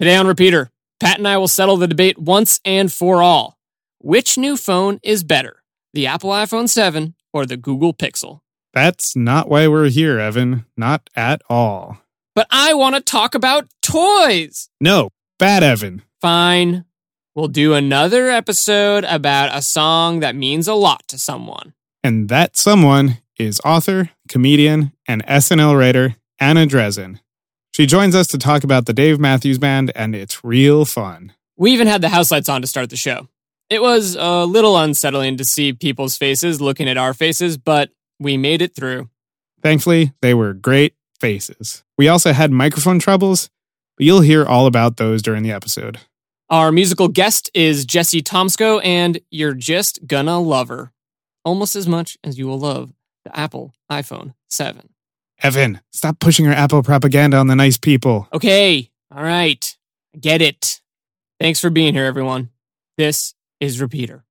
Today on Repeater, Pat and I will settle the debate once and for all. Which new phone is better, the Apple iPhone 7 or the Google Pixel? That's not why we're here, Evan. Not at all. But I want to talk about toys. No, bad Evan. Fine. We'll do another episode about a song that means a lot to someone. And that someone is author, comedian, and SNL writer Anna Drezen. She joins us to talk about the Dave Matthews Band, and it's real fun. We even had the house lights on to start the show. It was a little unsettling to see people's faces looking at our faces, but we made it through. Thankfully, they were great faces. We also had microphone troubles, but you'll hear all about those during the episode. Our musical guest is Jesse Tomsko, and you're just gonna love her. Almost as much as you will love the Apple iPhone 7. Evan, stop pushing your Apple propaganda on the nice people. Okay, all right. Get it. Thanks for being here, everyone. This is Repeater.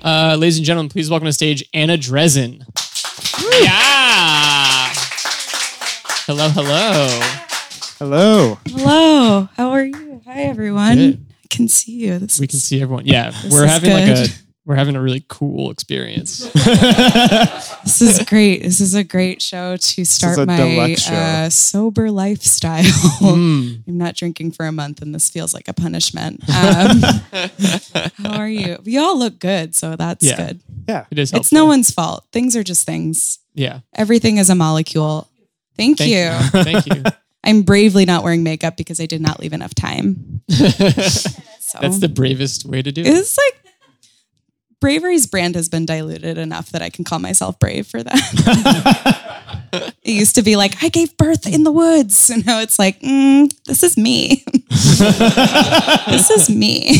Uh, ladies and gentlemen, please welcome to stage Anna Drezen. Yeah. Hello, hello. Hello. Hello. How are you? Hi, everyone. Good. I can see you. This We is- can see everyone. Yeah, we're is having like a good. We're having a really cool experience. This is great. This is a great show to start my uh, sober lifestyle. Mm. I'm not drinking for a month, and this feels like a punishment. Um, how are you? We all look good, so that's Yeah. good. Yeah. It is. It's no one's fault. Things are just things. Yeah. Everything is a molecule. Thank, Thank you. Thank you. I'm bravely not wearing makeup because I did not leave enough time. So That's the bravest way to do it. It's like bravery's brand has been diluted enough that I can call myself brave for that. it used to be like I gave birth in the woods, and now it's like mm, this is me. this is me.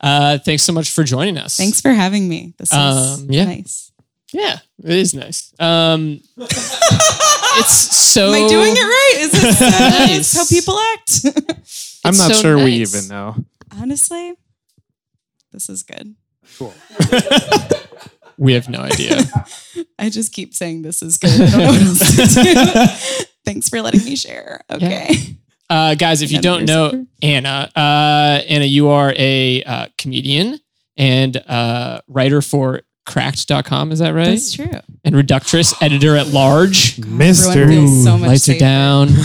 Uh, thanks so much for joining us. Thanks for having me. This is Um, yeah. nice. Yeah, it is nice. Um, it's so. Am I doing it right? Is this uh, Nice. how people act? I'm not so sure we even know. Honestly, this is good. Cool. We have no idea. I just keep saying this is good. I don't know what else to do. Thanks for letting me share. Okay. Uh, guys, if you don't know. Anna, uh, Anna, you are a uh, comedian and uh, writer for cracked.com. Is that right? That's true. and reductress, editor at large. Mister. So much Lights are down.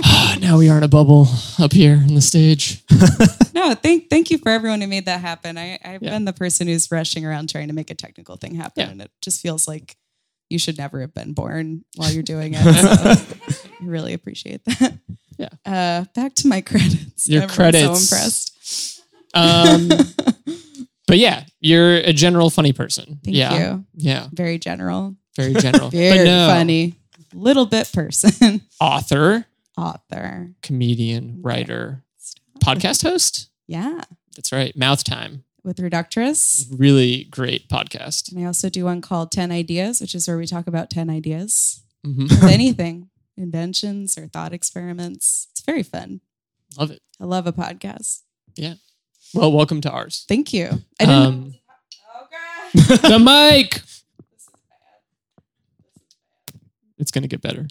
Uh, now we are in a bubble up here on the stage. no, thank thank you for everyone who made that happen. I, I've Yeah. been the person who's rushing around trying to make a technical thing happen, Yeah. and it just feels like you should never have been born while you're doing it. So I really appreciate that. Yeah. Uh, back to my credits. Your Everyone's credits. So impressed. Um, but yeah, you're a general funny person. Thank yeah. you. Yeah. Very general. Very general. Very but no, funny. Little bit person. Author, Author. comedian, writer, podcast host. Yeah. That's right. Mouth Time. With Reductress. Really great podcast. And I also do one called 10 Ideas, which is where we talk about 10 ideas hmm of anything, inventions or thought experiments. It's very fun. Love it. I love a podcast. Well, welcome to ours. Thank you. I didn't. Um, the mic. It's going to get better.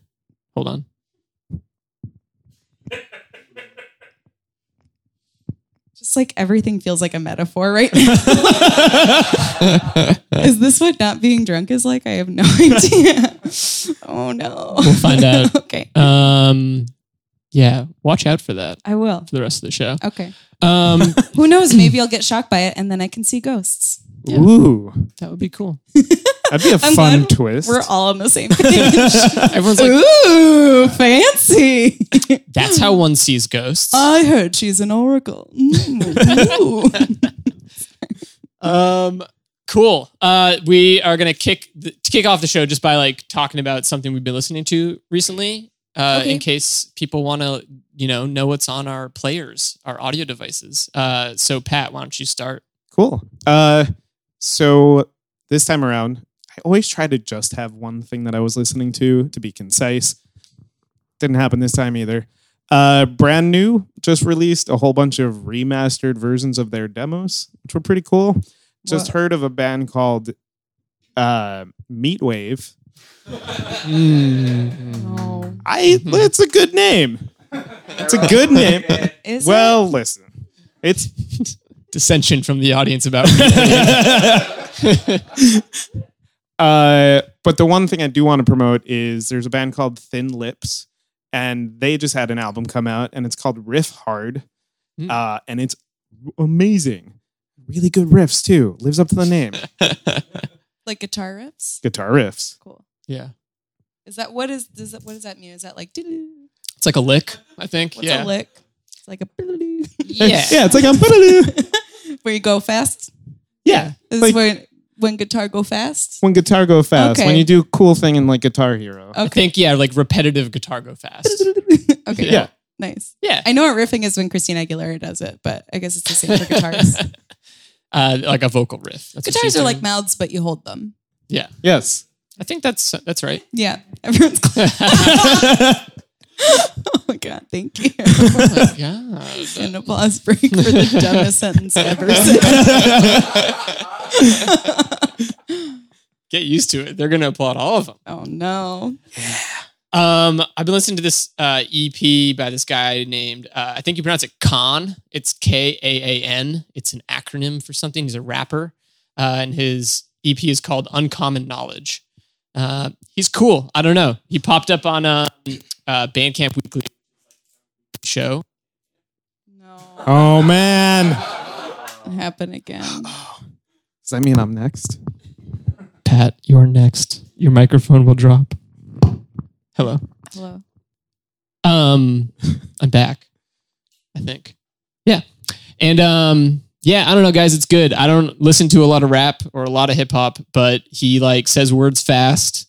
Hold on. just like everything feels like a metaphor right now. is this what not being drunk is like? I have no idea. oh no. We'll find out. okay. Um, yeah, watch out for that I will. for the rest of the show. Okay. Um, Who knows? Maybe I'll get shocked by it and then I can see ghosts. Yeah. Ooh. that would be cool. That'd be a I'm fun glad twist. We're all on the same page. Everyone's like, Ooh, fancy. that's how one sees ghosts. I heard she's an oracle. Mm, ooh. Um, cool. Uh, we are gonna kick the, to kick off the show just by like talking about something we've been listening to recently. Uh, Okay. in case people want to, you know, know what's on our players, our audio devices. Uh, so Pat, why don't you start? Cool. Uh, so this time around, I always try to just have one thing that I was listening to to be concise. didn't happen this time either. Uh, brand new, just released a whole bunch of remastered versions of their demos, which were pretty cool. Just What? heard of a band called uh, Meatwave. Oh. I, it's a good name. It's a good name. Is well, listen, it's Dissension from the audience about Uh, but the one thing I do want to promote is there's a band called Thin Lips, and they just had an album come out, and it's called Riff Hard, Hmm. uh, and it's amazing. Really good riffs too. Lives up to the name. like guitar riffs? Guitar riffs. Cool. Yeah. Is that what is does that what does that mean? Is that like doo-doo? It's like a lick, I think. what's yeah. a lick? It's like a. Yeah. yeah. It's like I'm. where you go fast. yeah, This Like- is when when guitar go fast. when guitar go fast. Okay. When you do cool thing in like Guitar Hero. I Okay. think, yeah, like repetitive guitar go fast. okay. Yeah. Nice. Yeah. I know what riffing is when Christina Aguilera does it, but I guess it's the same for guitars. Uh, like a vocal riff. That's guitars are like mouths, but you hold them. Yeah. Yes. I think that's that's right. Yeah. Everyone's clear. Oh my god, thank you. Oh my god. An applause break for the dumbest sentence ever said. Get used to it. They're gonna applaud all of them. Oh no. Um, I've been listening to this uh, EP by this guy named uh, I think you pronounce it Khan. It's K A A N. It's an acronym for something. He's a rapper, uh, and his EP is called Uncommon Knowledge. Uh, he's cool. I don't know. He popped up on a uh, Bandcamp Weekly show. No. Oh man. Happen again. Does that mean I'm next? Pat, you're next. Your microphone will drop. Hello. Hello. Um, I'm back. I think. Yeah. And um, yeah, I don't know, guys. It's good. I don't listen to a lot of rap or a lot of hip hop, but he like says words fast.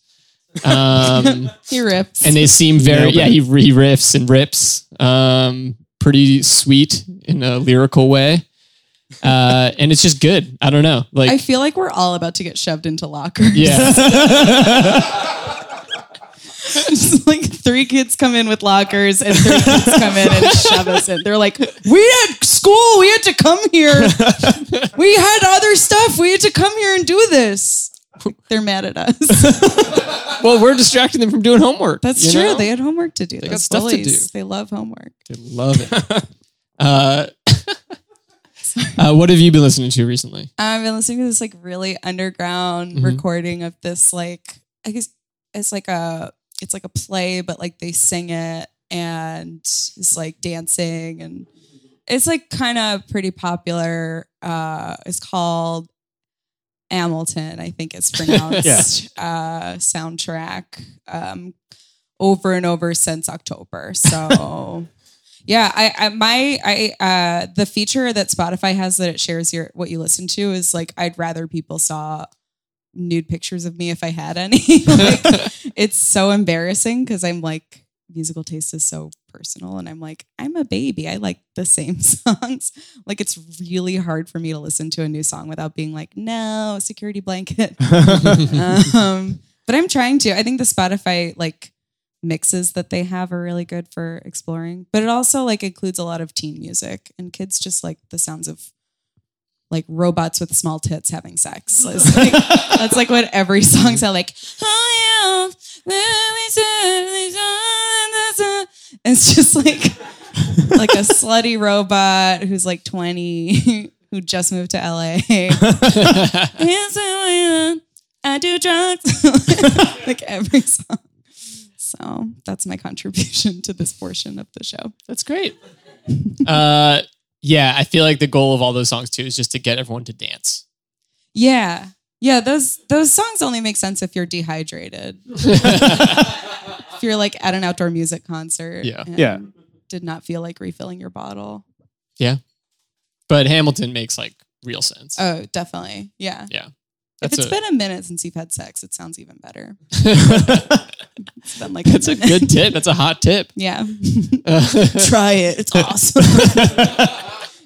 Um, He rips. and they seem very Nailed yeah. He, he riffs and rips. Um, pretty sweet in a lyrical way. Uh, and it's just good. I don't know. Like I feel like we're all about to get shoved into lockers. yeah. Just like three kids come in with lockers and three kids come in and shove us in. They're like, we had school. We had to come here. We had other stuff. We had to come here and do this. They're mad at us. well, we're distracting them from doing homework. That's true. know? They had homework to do. They got Those stuff to do. They love homework. They love it. uh, uh, what have you been listening to recently? I've been listening to this like really underground Mhm. recording of this like I guess it's like a it's like a play, but like they sing it and it's like dancing and it's like kind of pretty popular. Uh, it's called Hamilton, I think it's pronounced. uh, soundtrack um, over and over since October. So. Yeah, I, I my I uh the feature that Spotify has that it shares your what you listen to is like I'd rather people saw nude pictures of me if I had any. like it's so embarrassing because I'm like musical taste is so personal and I'm like I'm a baby. I like the same songs. like it's really hard for me to listen to a new song without being like no security blanket. um, but I'm trying to. I think the Spotify like mixes that they have are really good for exploring. But it also like includes a lot of teen music and kids just like the sounds of like robots with small tits having sex. Like- that's like what every song sounds like. "Oh, yeah, let me say this, It's just like like a slutty robot who's like 20 who just moved to LA. I do drugs. like every song. So that's my contribution to this portion of the show. That's great. uh, yeah, I feel like the goal of all those songs too is just to get everyone to dance. Yeah. Yeah, those those songs only make sense if you're dehydrated. if you're like at an outdoor music concert. Yeah. and Yeah. Did not feel like refilling your bottle. Yeah. But Hamilton makes like real sense. Oh, definitely. Yeah. yeah, If that's it's a been a minute since you've had sex, it sounds even better. It's been like that's a minute. good tip. That's a hot tip. Yeah. Try it. It's awesome.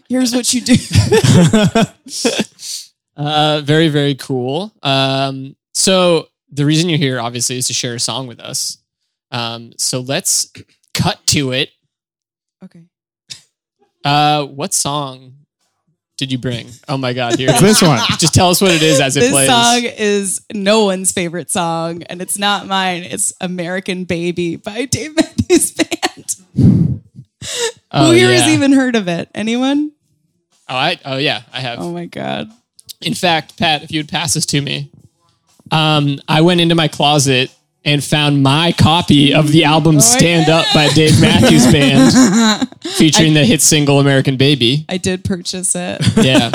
Here's what you do. Uh, very, very cool. Um, so the reason you're here, obviously, is to share a song with us. Um, so let's cut to it. Okay. Uh, what song did you bring? Oh my God, here It's this one. Just tell us what it is as it plays. This song is no one's favorite song, and it's not mine. It's American Baby by Dave Matthews Band. oh, Who here yeah. has even heard of it? Anyone? Oh, I, oh yeah, I have. Oh my god. In fact, Pat, if you would pass this to me, um, I went into my closet and found my copy of the album "Stand Up" by Dave Matthews Band, featuring the hit single "American Baby." I did purchase it. Yeah.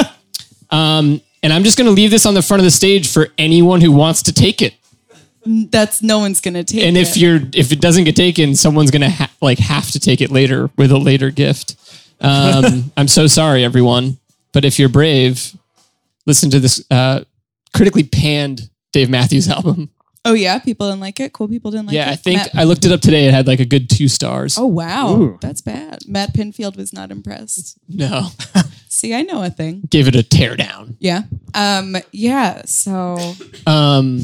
um, and I'm just going to leave this on the front of the stage for anyone who wants to take it. That's no one's gonna take And it. if you're if it doesn't get taken, someone's going to ha- like have to take it later with a later gift. Um, I'm so sorry, everyone. But if you're brave, listen to this uh, critically panned Dave Matthews album. oh yeah, people didn't like it. Cool people didn't like it. yeah, I think Matt- I looked it up today. It had like a good two stars. oh wow, Ooh. that's bad. Matt Pinfield was not impressed. no, See, I know a thing. give it a tear down. Yeah. Um. Yeah. So Um,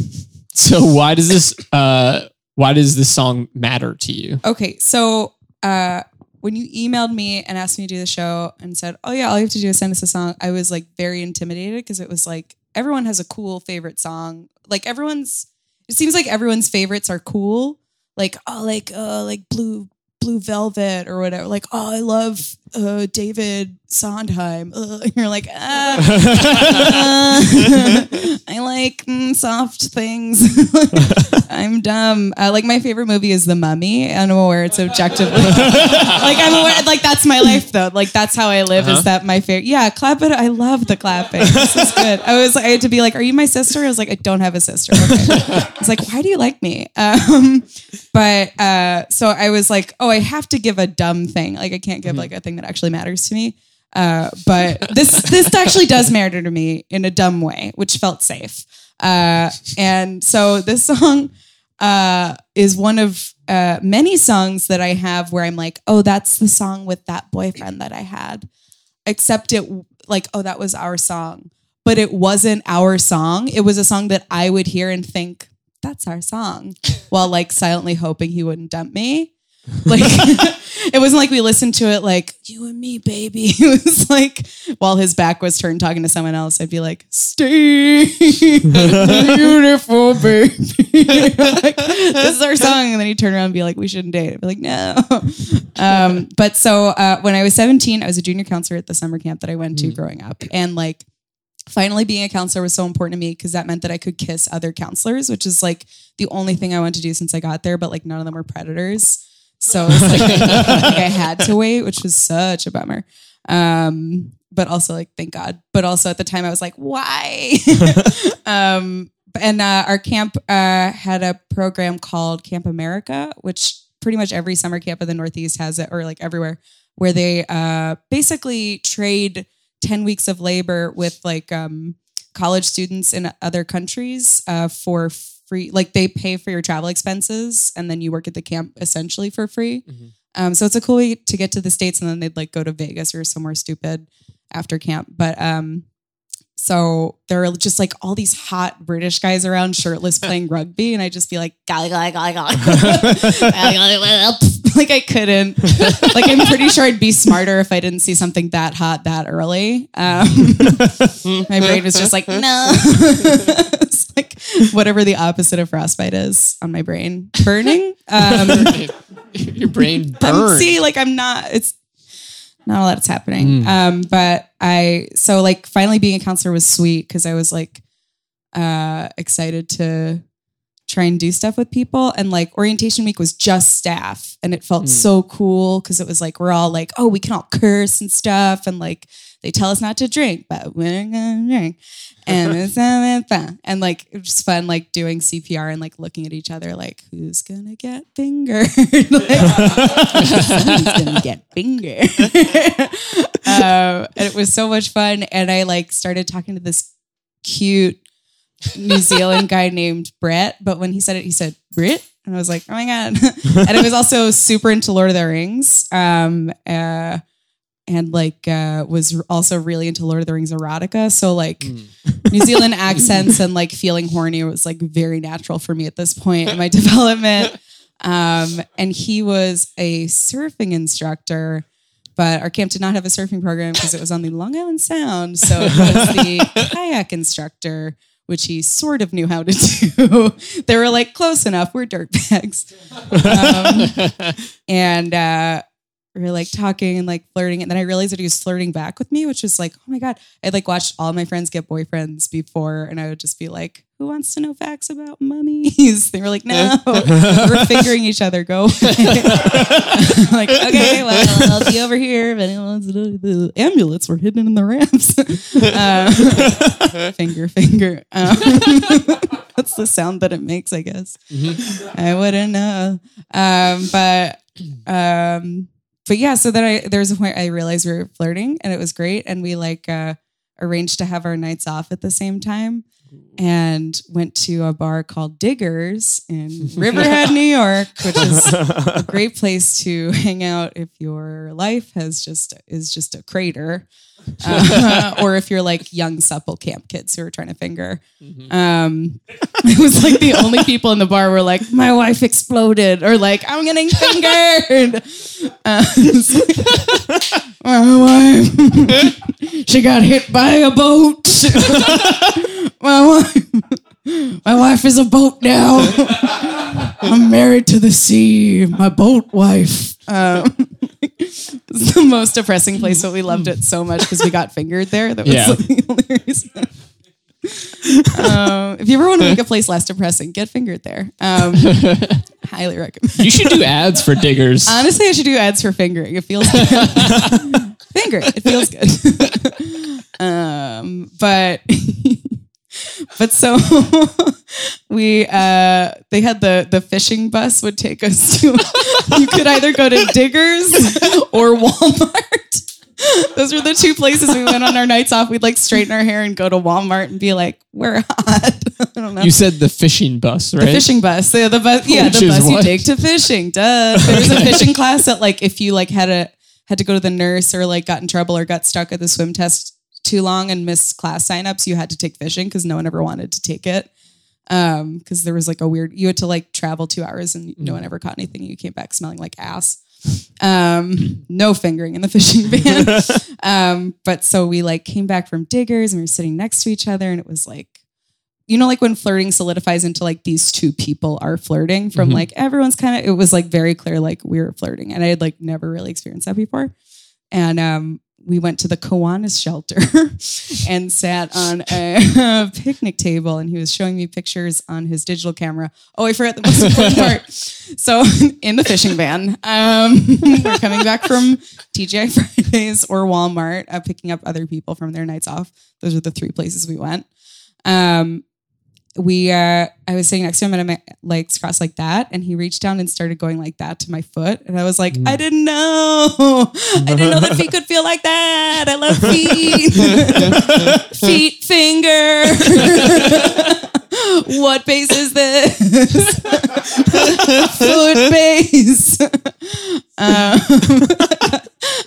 so why does this uh, why does this song matter to you? okay. So uh, when you emailed me and asked me to do the show and said, "Oh yeah, all you have to do is send us a song," I was like very intimidated because it was like everyone has a cool favorite song. Like everyone's, it seems like everyone's favorites are cool. Like oh, like uh, like blue blue velvet or whatever. Like oh, I love uh, David Sondheim. Uh, you're like ah. I like mm, soft things. I'm dumb. Uh, like my favorite movie is The Mummy. and I'm aware it's objectively like I'm aware. Like that's my life though. Like that's how I live. Uh-huh. Is that my favorite? Yeah, clap it. I love the clapping. This is good. I was. I had to be like, "Are you my sister?" I was like, "I don't have a sister." Okay. I was like, "Why do you like me?" Um, but uh, so I was like, "Oh, I have to give a dumb thing. Like I can't give like a thing that actually matters to me." Uh, but this this actually does matter to me in a dumb way, which felt safe. Uh, and so this song uh, is one of uh, many songs that I have where I'm like, oh, that's the song with that boyfriend that I had. Except it like, oh, that was our song, but it wasn't our song. It was a song that I would hear and think that's our song, while like silently hoping he wouldn't dump me. Like it wasn't like we listened to it like you and me, baby. It was like while his back was turned talking to someone else, I'd be like, stay beautiful, baby. like, this is our song. And then he'd turn around and be like, we shouldn't date. I'd be like, no. Um, but so uh, when I was 17, I was a junior counselor at the summer camp that I went to growing up. And like finally being a counselor was so important to me because that meant that I could kiss other counselors, which is like the only thing I wanted to do since I got there, but like none of them were predators. So like, like I had to wait, which was such a bummer. Um, but also like thank God. But also at the time I was like, why? um, and uh, our camp uh, had a program called Camp America, which pretty much every summer camp in the Northeast has it, or like everywhere, where they uh, basically trade 10 weeks of labor with like um, college students in other countries uh, for free. Like they pay for your travel expenses and then you work at the camp essentially for free. Mhm. Um, so it's a cool way to get to the States and then they'd like go to Vegas or somewhere stupid after camp. But um, so there are just like all these hot British guys around shirtless playing rugby, and I just be like, golly, golly, golly, golly. like I couldn't. Like I'm pretty sure I'd be smarter if I didn't see something that hot that early. Um, my brain was just like, no. it's like whatever the opposite of frostbite is on my brain, burning. Um, Your brain I'm, burned. see, like I'm not. It's not a lot that's happening. Um, but I so like finally being a counselor was sweet because I was like uh excited to try and do stuff with people and like orientation week was just staff and it felt Mm. so cool because it was like we're all like oh we can all curse and stuff and like they tell us not to drink but we're gonna drink. And it's fun. And like it was fun like doing CPR and like looking at each other like who's gonna get fingered? Like, someone's gonna get fingered? Um, and it was so much fun. And I like started talking to this cute New Zealand guy named Brett, but when he said it, he said Brit, and I was like, oh my god! and it was also super into Lord of the Rings, um, uh, and like uh, was also really into Lord of the Rings erotica. So like Mm. New Zealand accents and like feeling horny was like very natural for me at this point in my development. Um, and he was a surfing instructor, but our camp did not have a surfing program because it was on the Long Island Sound. So it was the kayak instructor, which he sort of knew how to do. they were like, close enough. We're dirtbags. Um, and uh, we were like talking and like flirting. And then I realized that he was flirting back with me, which was like, oh my God. I'd like watched all my friends get boyfriends before, and I would just be like, who wants to know facts about mummies? They were like, no, we're fingering each other. Go. like, okay, well, I'll be over here if anyone wants to know. The amulets were hidden in the ramps. Uh, finger, finger. Um, that's the sound that it makes, I guess. I wouldn't know. Um, but um, but yeah, so then I there was a point I realized we were flirting and it was great. And we like uh arranged to have our nights off at the same time and went to a bar called Diggers in Riverhead, New York, which is a great place to hang out if your life has just is just a crater. Uh, or if you're like young supple camp kids who are trying to finger. Um, it was like the only people in the bar were like, "My wife exploded," or like, "I'm getting fingered." Uh, my wife, she got hit by a boat. my wife, my wife is a boat now. I'm married to the sea. My boat wife. Um, it's the most depressing place, but we loved it so much because we got fingered there. That was Yeah. like the um, if you ever want to make a place less depressing, get fingered there. Um, highly recommend. You should do ads for diggers. Honestly, I should do ads for fingering. It feels good. Finger. It feels good. um, but but so we uh they had the the fishing bus would take us to you could either go to Diggers or Walmart. Those were the two places we went on our nights off. We'd like straighten our hair and go to Walmart and be like, "We're hot." I don't know. you said the fishing bus, right? The fishing bus. Yeah, the bus. Yeah, Which the bus you take to fishing. Duh. There was a fishing class that like if you like had a had to go to the nurse or like got in trouble or got stuck at the swim test too long and missed class signups, you had to take fishing because no one ever wanted to take it. Um, because there was like a weird you had to like travel two hours and no Mm. one ever caught anything. You came back smelling like ass. Um, no fingering in the fishing van. um, but so we like came back from diggers and we were sitting next to each other and it was like you know, like when flirting solidifies into like these two people are flirting from Mhm. like everyone's kind of, it was like very clear, like we were flirting. And I had like never really experienced that before. And um, we went to the Kiwanis shelter and sat on a picnic table and he was showing me pictures on his digital camera. Oh, I forgot the most important part. So in the fishing van, um, we're coming back from TGI Fridays or Walmart, uh, picking up other people from their nights off. Those are the three places we went. Um, we uh I was sitting next to him and my legs crossed like that. And he reached down and started going like that to my foot. And I was like I didn't know. I didn't know that feet could feel like that. I love feet. Feet finger. What base is this? Foot base. Um,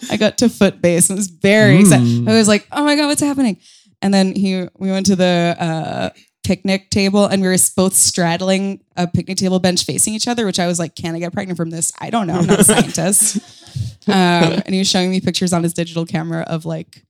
I got to foot base. And was very excited I was like oh my god what's happening? And then he we went to the uh picnic table and we were both straddling a picnic table bench facing each other, which I was like, can I get pregnant from this? I don't know. I'm not a scientist. um, and he was showing me pictures on his digital camera of like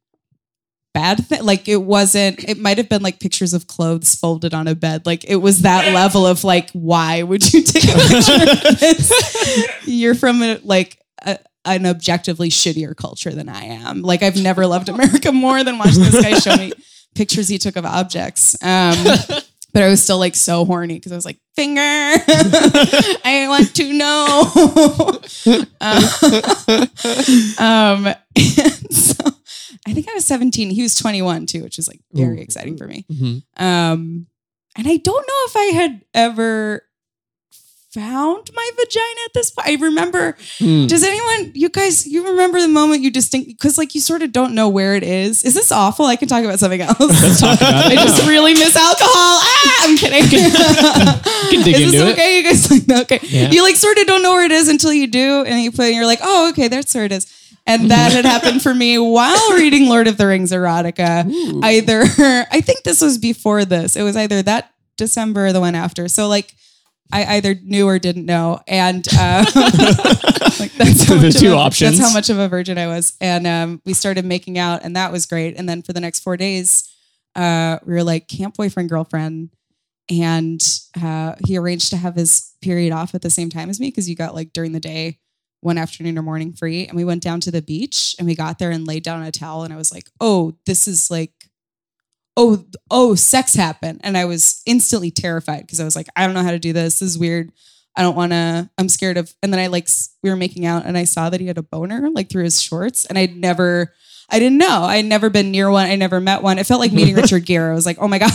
bad thing. Like it wasn't, it might have been like pictures of clothes folded on a bed. Like it was that level of like, why would you take a picture of this? You're from a, like, a, an objectively shittier culture than I am. Like I've never loved America more than watching this guy show me pictures he took of objects. Um, but I was still like so horny because I was like, finger, I want to know. um, and so I think I was 17. He was 21 too, which is like very Ooh. exciting for me. Mhm. Um, and I don't know if I had ever found my vagina at this point. I remember Mm. does anyone, you guys, you remember the moment you distinct, because like you sort of don't know where it is? Is this awful? I can talk about something else. About I just really miss alcohol. Ah, I'm kidding. can dig is this into it. okay? You guys like that? Okay. Yeah. You like sort of don't know where it is until you do, and you put, and you're like, oh, okay, that's where it is. And that had happened for me while reading Lord of the Rings erotica. Ooh. Either I think this was before this. It was either that December or the one after. So like I either knew or didn't know, and uh, like that's how The much of two a- options. That's how much of a virgin I was, and um, we started making out, and that was great. And then for the next four days, uh, we were like camp boyfriend girlfriend, and uh, he arranged to have his period off at the same time as me because you got like during the day one afternoon or morning free, and we went down to the beach, and we got there and laid down a towel, and I was like, oh, this is like oh, oh, sex happened. And I was instantly terrified because I was like, I don't know how to do this. This is weird. I don't want to, I'm scared of, and then I like, we were making out and I saw that he had a boner like through his shorts and I'd never, I didn't know. I'd never been near one. I never met one. It felt like meeting Richard Gere. I was like, oh my God.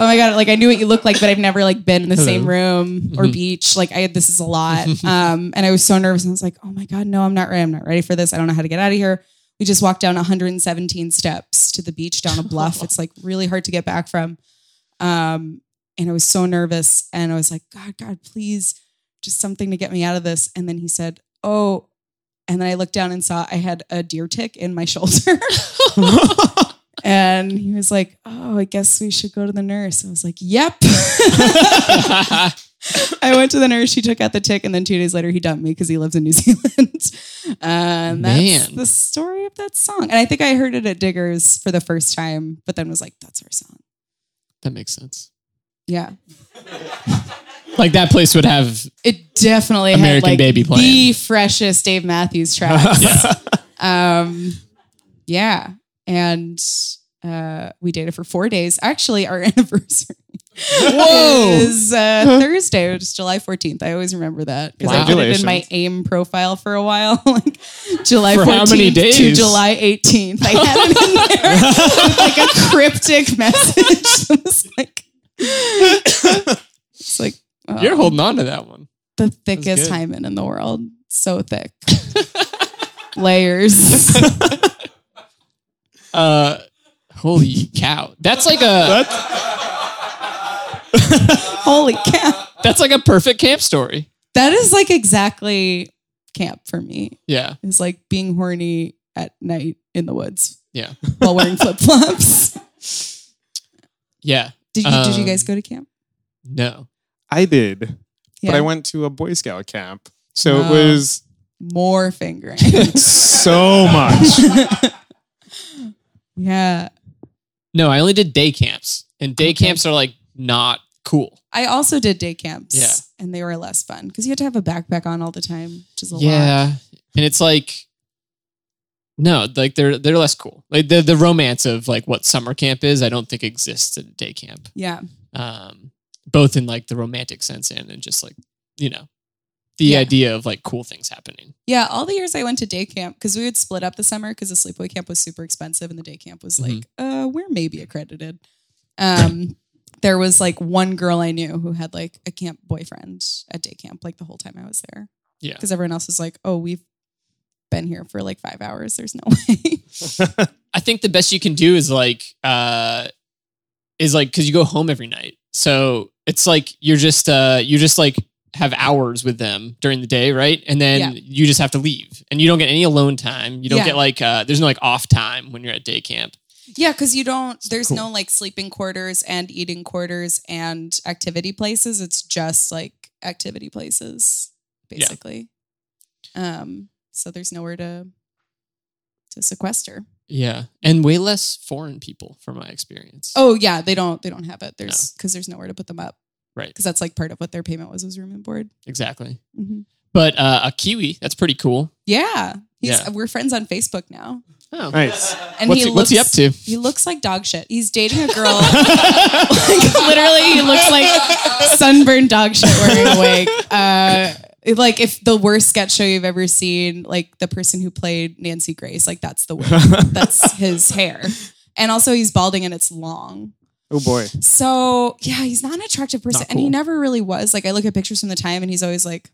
Oh my God. Like I knew what you looked like, but I've never like been in the same room or beach. Like I, had this is a lot. Um, and I was so nervous and I was like, oh my God, no, I'm not ready. I'm not ready for this. I don't know how to get out of here. We just walked down 117 steps to the beach down a bluff. it's like really hard to get back from. Um, and I was so nervous. And I was like, God, God, please, just something to get me out of this. And then he said, Oh, and then I looked down and saw I had a deer tick in my shoulder. and he was like, Oh, I guess we should go to the nurse. I was like, Yep. I went to the nurse. She took out the tick, and then two days later, he dumped me because he lives in New Zealand. and that's Man. the story of that song. And I think I heard it at Diggers for the first time, but then was like, "That's our song." that makes sense. Yeah, Like that place would have it definitely American had like Baby the freshest Dave Matthews tracks. Um, yeah, and uh, we dated for four days. Actually, our anniversary. Whoa. is uh, Thursday. It was July 14th. I always remember that because I put it in my AIM profile for a while, like July For 14th how many to days? July 18th. I had it in there with like a cryptic message. It was like, it's like oh, You're holding on to that one. the thickest good. hymen in the world. So thick, layers. Uh, holy cow! That's like a Holy cow! that's like a perfect camp story. That is like exactly camp for me. Yeah, It's like being horny at night in the woods yeah, while wearing flip flops. yeah. Did you did you Um, guys go to camp? No, I did, Yeah. but I went to a Boy Scout camp. So it was More fingering. so much. yeah. no. I only did day camps, and day Okay. camps are like not cool. I also did day camps. Yeah. And they were less fun because you had to have a backpack on all the time, which is a lot. Yeah, and it's like no, like they're they're less cool. Like the the romance of like what summer camp is, I don't think exists at a day camp. Yeah. Um, both in like the romantic sense and in just like you know the Yeah. idea of like cool things happening. Yeah. All the years I went to day camp, because we would split up the summer because the sleepaway camp was super expensive and the day camp was like, Mm-hmm. uh, we're maybe accredited. Um, there was like one girl I knew who had like a camp boyfriend at day camp, like the whole time I was there. Yeah. Because everyone else was like, oh, we've been here for like five hours. There's no way. I think the best you can do is like uh is like because you go home every night. So it's like you're just uh you just like have hours with them during the day, right? And then Yeah. you just have to leave. And you don't get any alone time. You don't Yeah. get like uh there's no like off time when you're at day camp. Yeah, because you don't. There's cool. no like sleeping quarters and eating quarters and activity places. It's just like activity places, basically. Yeah. Um. So there's nowhere to to sequester. Yeah. And way less foreign people from my experience. Oh yeah, they don't. They don't have it. There's because there's nowhere to put them up. Right. Because that's like part of what their payment was was room and board. Exactly. Mhm. But uh a Kiwi, that's pretty cool. Yeah. He's, Yeah. We're friends on Facebook now, Oh. nice. and What's he he, what's he up looks- to? He looks like dog shit. He's dating a girl. like, literally, he looks like sunburned dog shit wearing a wig. Uh, like if the worst sketch show you've ever seen, like the person who played Nancy Grace, like that's the wig. that's his hair. And also he's balding and it's long. Oh boy. So yeah, he's not an attractive person. Not And he cool. never really was. Like I look at pictures from the time and he's always like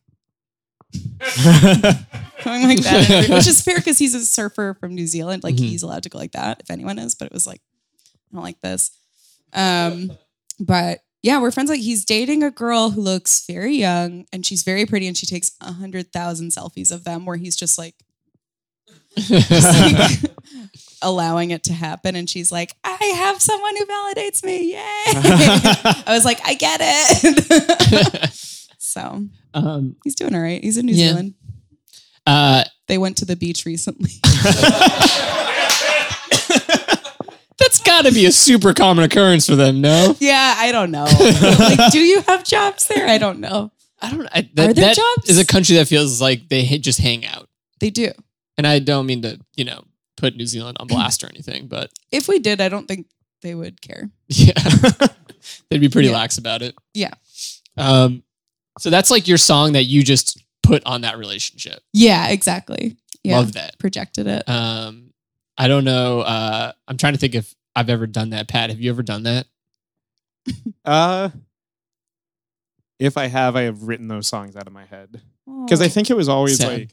going like that. Which is fair because he's a surfer from New Zealand. Like Mhm. he's allowed to go like that if anyone is, but it was like, I don't like this. Um, but yeah, we're friends. Like he's dating a girl who looks very young and she's very pretty and she takes a hundred thousand selfies of them where he's just like, just like, allowing it to happen. And she's like, I have someone who validates me. Yay. I was like, I get it. So um, he's doing all right. He's in New Yeah. Zealand. uh, They went to the beach recently. that's got to be a super common occurrence for them. No, yeah, I don't know. like, do you have jobs there? I don't know. I don't. I, that, Are there that jobs? is a country that feels like they just hang out. They do. And I don't mean to, you know, put New Zealand on blast or anything, but If we did, I don't think they would care. yeah, they'd be pretty Yeah. lax about it. Yeah. Um, so that's like your song that you just put on that relationship. Yeah, exactly. Yeah. Love that. Projected it. Um, I don't know. Uh, I'm trying to think if I've ever done that. Pat, have you ever done that? Uh, if I have, I have written those songs out of my head because I Oh. think it was always Sad.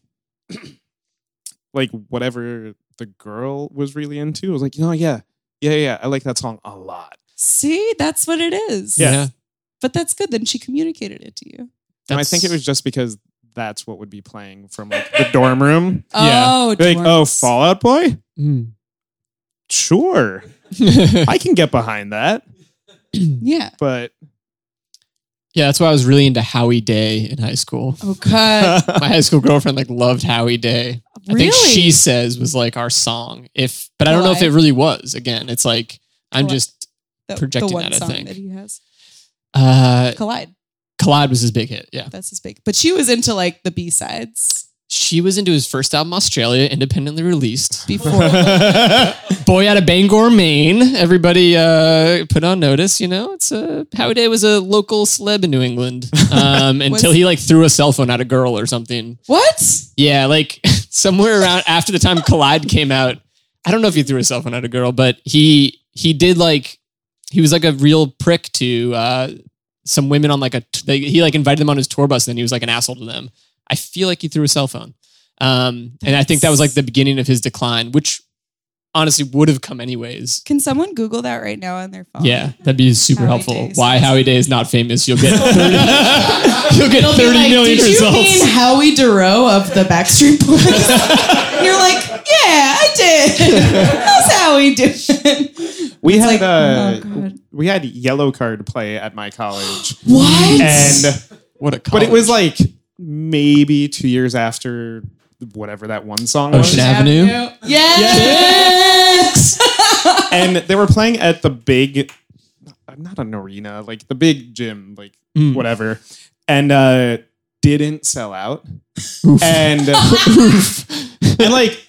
like, like whatever the girl was really into. I was like, you know, yeah, yeah, yeah, I like that song a lot. See, that's what it is. Yeah. But that's good. Then she communicated it to you. And I think it was just because that's what would be playing from like the dorm room. Yeah. Oh, Like, oh. Fall Out Boy, Mm. sure, I can get behind that. Yeah. But yeah, that's why I was really into Howie Day in high school. Oh, God. My high school girlfriend like loved Howie Day. really? I think she says was like our song. If, but I don't know if it Collide. really was. Again, it's like I'm Collide. just the, projecting the one that, I song think. that he has. Uh, Collide. Collide was his big hit. Yeah, That's his big. But she was into like the B sides she was into his first album, Australia, independently released. before. Boy out of Bangor, Maine. Everybody uh, put on notice. You know, it's a Howie Day was a local celeb in New England um, until he like threw a cell phone at a girl or something. what? Yeah, like somewhere around after the time Collide came out. I don't know if he threw a cell phone at a girl, but he he did like he was like a real prick to uh, some women on like a they, he like invited them on his tour bus and then he was like an asshole to them. I feel like he threw a cell phone, um, and I think that was like the beginning of his decline, which honestly would have come anyways. Can someone Google that right now on their phone? Yeah, that'd be super Howie helpful. Day's Why best. Howie Day is not famous? You'll get 30, you'll get It'll thirty like, million Did results. you mean Howie Dorough of the Backstreet Boys? You're like, yeah, I did. How's Howie doing? we It's had like, uh, oh, we had Yellowcard play at my college, What? and what a but it was like maybe two years after whatever that one song Ocean was. Avenue? Yes. and they were playing at the big not an arena like the big gym like Mm. whatever and uh didn't sell out and and like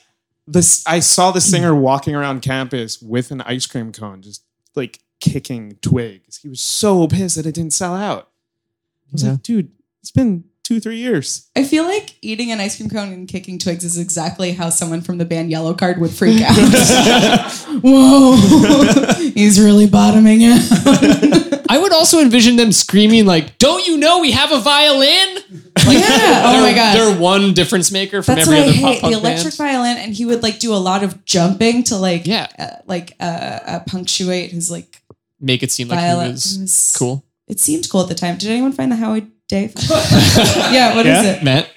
this i saw the singer walking around campus with an ice cream cone just like kicking twigs he was so pissed that it didn't sell out i was Yeah. like dude it's been two three years I feel like eating an ice cream cone and kicking twigs is exactly how someone from the band Yellowcard would freak out. Whoa, he's really bottoming out. I also envision them screaming like, "Don't you know we have a violin?" Like, Yeah. Oh my God. they're one difference maker from That's every what I other pop hate. punk The electric band. violin, and he would like do a lot of jumping to like, Yeah. uh, like uh, uh, punctuate his like Make it seem like violin. he was was- cool. It seemed cool at the time. Did anyone find the Howie Day? yeah. What is Yeah. it? Matt,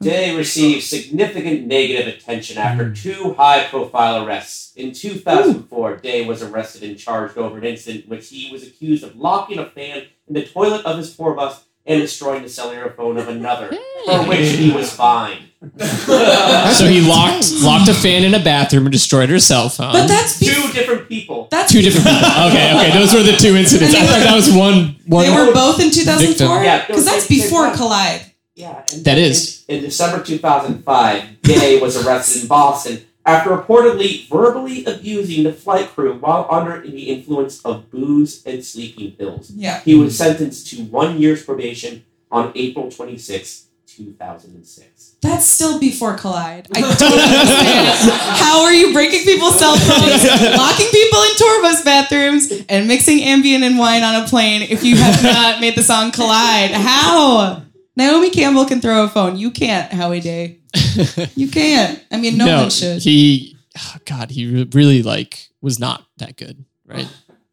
Day received significant negative attention after hmm. two high profile arrests. In 2004, Day was arrested and charged over an incident in which he was accused of locking a fan in the toilet of his tour bus and destroying the cellular phone of another, for which he was fined. so he locked locked a fan in a bathroom and destroyed her cell phone. But that's be- two different people. that's two different people. Okay, okay, those were the two incidents. I thought that was one. One. They were both in 2004. Victim. Yeah, because that's they- they before. Collide. Yeah, and That then is. In, in December 2005, Day was arrested in Boston after reportedly verbally abusing the flight crew while under the influence of booze and sleeping pills. Yeah. He was sentenced to one year's probation on April 26, 2006. That's still before Collide. I don't understand. How are you breaking people's cell phones, locking people in tour bus bathrooms, and mixing Ambien and wine on a plane if you have not made the song Collide? How? Naomi Campbell can throw a phone. You can't, Howie Day. You can't. I mean, no, one should. He, oh God, he really like was not that good, right?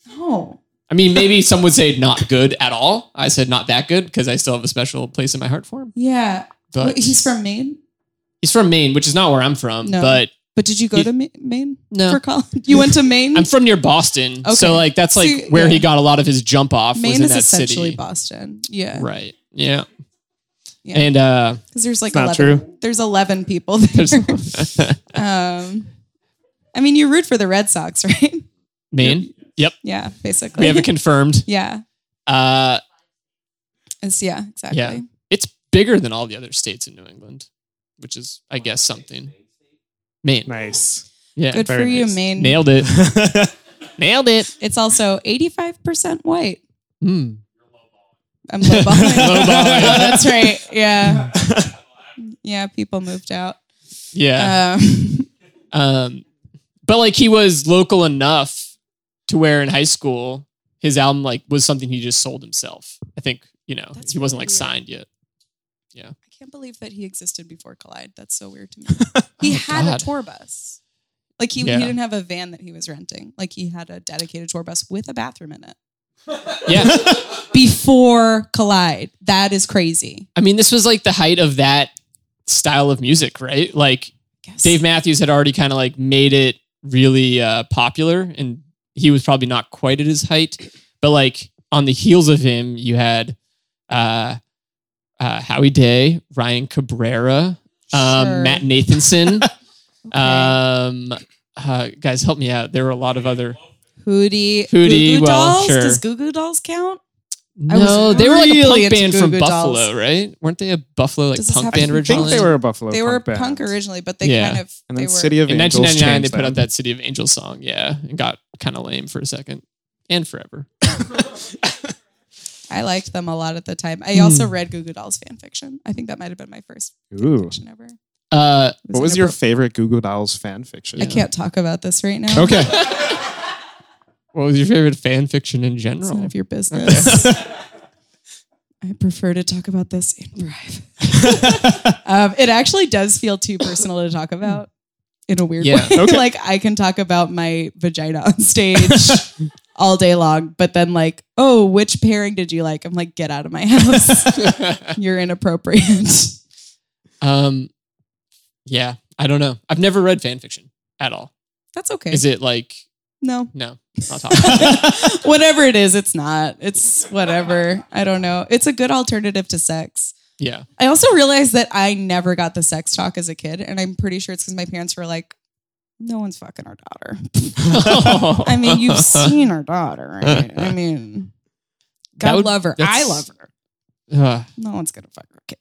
no. I mean, maybe some would say not good at all. I said not that good because I still have a special place in my heart for him. Yeah. But Wait, he's from Maine? he's from Maine, which is not where I'm from. No. But, But did you go He- to Maine No. for college? You went to Maine. I'm from near Boston, Okay. so like that's like where he got a lot of his jump off. was Maine in is that essentially city. Boston. Yeah, Right. Yeah. Yeah. And uh because there's like Not eleven. true. There's eleven people there. um, I mean, you root for the Red Sox, right? Maine. Yep. Yeah, basically. We have it confirmed. yeah, Uh it's yeah, exactly. Yeah. it's bigger than all the other states in New England, which is I guess something. Maine. Nice. Yeah. Good for you, nice. Maine. Nailed it. Nailed it. It's also 85% white. Hmm. I'm. Lowballing. oh, that's right. Yeah. Yeah, people moved out. Yeah. Um, Um, but like he was local enough to where in high school his album like was something he just sold himself. I think you know That's he wasn't really like weird. signed yet. Yeah. I can't believe that he existed before Collide. That's so weird to me. He Oh, had God. a tour bus. Like he, Yeah. he didn't have a van that he was renting. Like he had a dedicated tour bus with a bathroom in it. Yeah, Before Collide. That is crazy. I mean this was like the height of that style of music, right? Like Guess. Dave Matthews had already kind of like made it really uh, popular, and he was probably not quite at his height. But like on the heels of him, you had uh, uh, Howie Day, Ryan Cabrera, um, Sure. Matt Nathanson. Okay. um, uh, guys, help me out. There were a lot of other. Hootie. Hootie, Goo Goo well, Dolls? sure. Does Goo Goo Dolls count? I was No, they were like a really punk into band Goo from Goo Buffalo, Dolls. right? Weren't they a Buffalo like Does this punk have to band be I originally? think they were a Buffalo. They were punk, punk band. originally, but they Yeah. kind of And they were City of In Angels 1999, they changed put out them. that City of Angels song, yeah, and got kind of lame for a second and forever. I liked them a lot at the time. I also Hmm. read Goo Goo Dolls fan fiction. I think that might have been my first Ooh. fiction ever. It Uh, What was your inappro- favorite Goo Goo Dolls fan fiction? I can't talk about this right now. Okay. what was your favorite fan fiction in It's none general? of your business. I prefer to talk about this in private. um, it actually does feel too personal to talk about in a weird Yeah. way. Okay. like I can talk about my vagina on stage all day long, but then like, oh, which pairing did you like? I'm like, get out of my house. You're inappropriate. um, yeah, I don't know. I've never read fan fiction at all. That's okay. Is it like no. no? Not whatever it is, it's not. It's whatever. I don't know. It's a good alternative to sex. yeah, I also realized that I never got the sex talk as a kid, and I'm pretty sure it's because my parents were like, "No one's fucking our daughter." I mean, you've seen our daughter. Right? I mean, God would- love her. I love her. Uh, No one's gonna fuck our kid.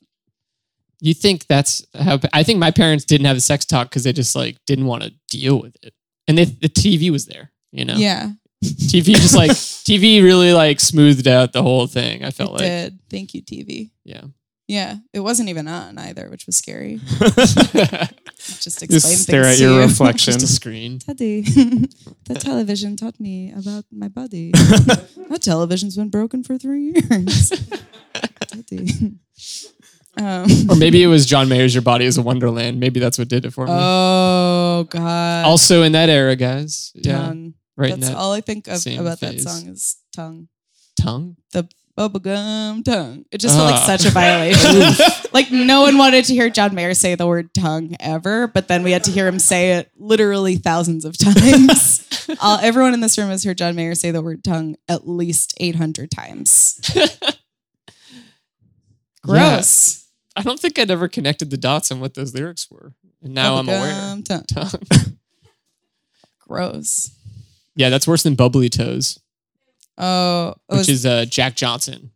you think that's how? I think my parents didn't have a sex talk because they just like didn't want to deal with it, and they, the TV was there. You know, Yeah, TV just like TV really like smoothed out the whole thing. I felt it like did. Thank you, TV. yeah. Yeah, it wasn't even on either, which was scary. Just explained Just stare things at your you. reflection. Just a screen. Daddy, the television taught me about my body. that television's been broken for three years. Daddy. Um, Or maybe it was John Mayer's Your Body is a Wonderland. Maybe that's what did it for me. oh God. also in that era, guys. Yeah. tongue. Right That's that all I think of about that song is tongue. tongue. The bubblegum tongue. It just felt like Ah. such a violation. like no one wanted to hear John Mayer say the word tongue ever, but then we had to hear him say it literally thousands of times. All, everyone in this room has heard John Mayer say the word tongue at least 800 times. Gross. I don't think I'd ever connected the dots on what those lyrics were. And now I'm aware. Tongue. Tongue. Gross. Yeah, that's worse than Bubbly Toes, Oh, it which was is uh, Jack Johnson.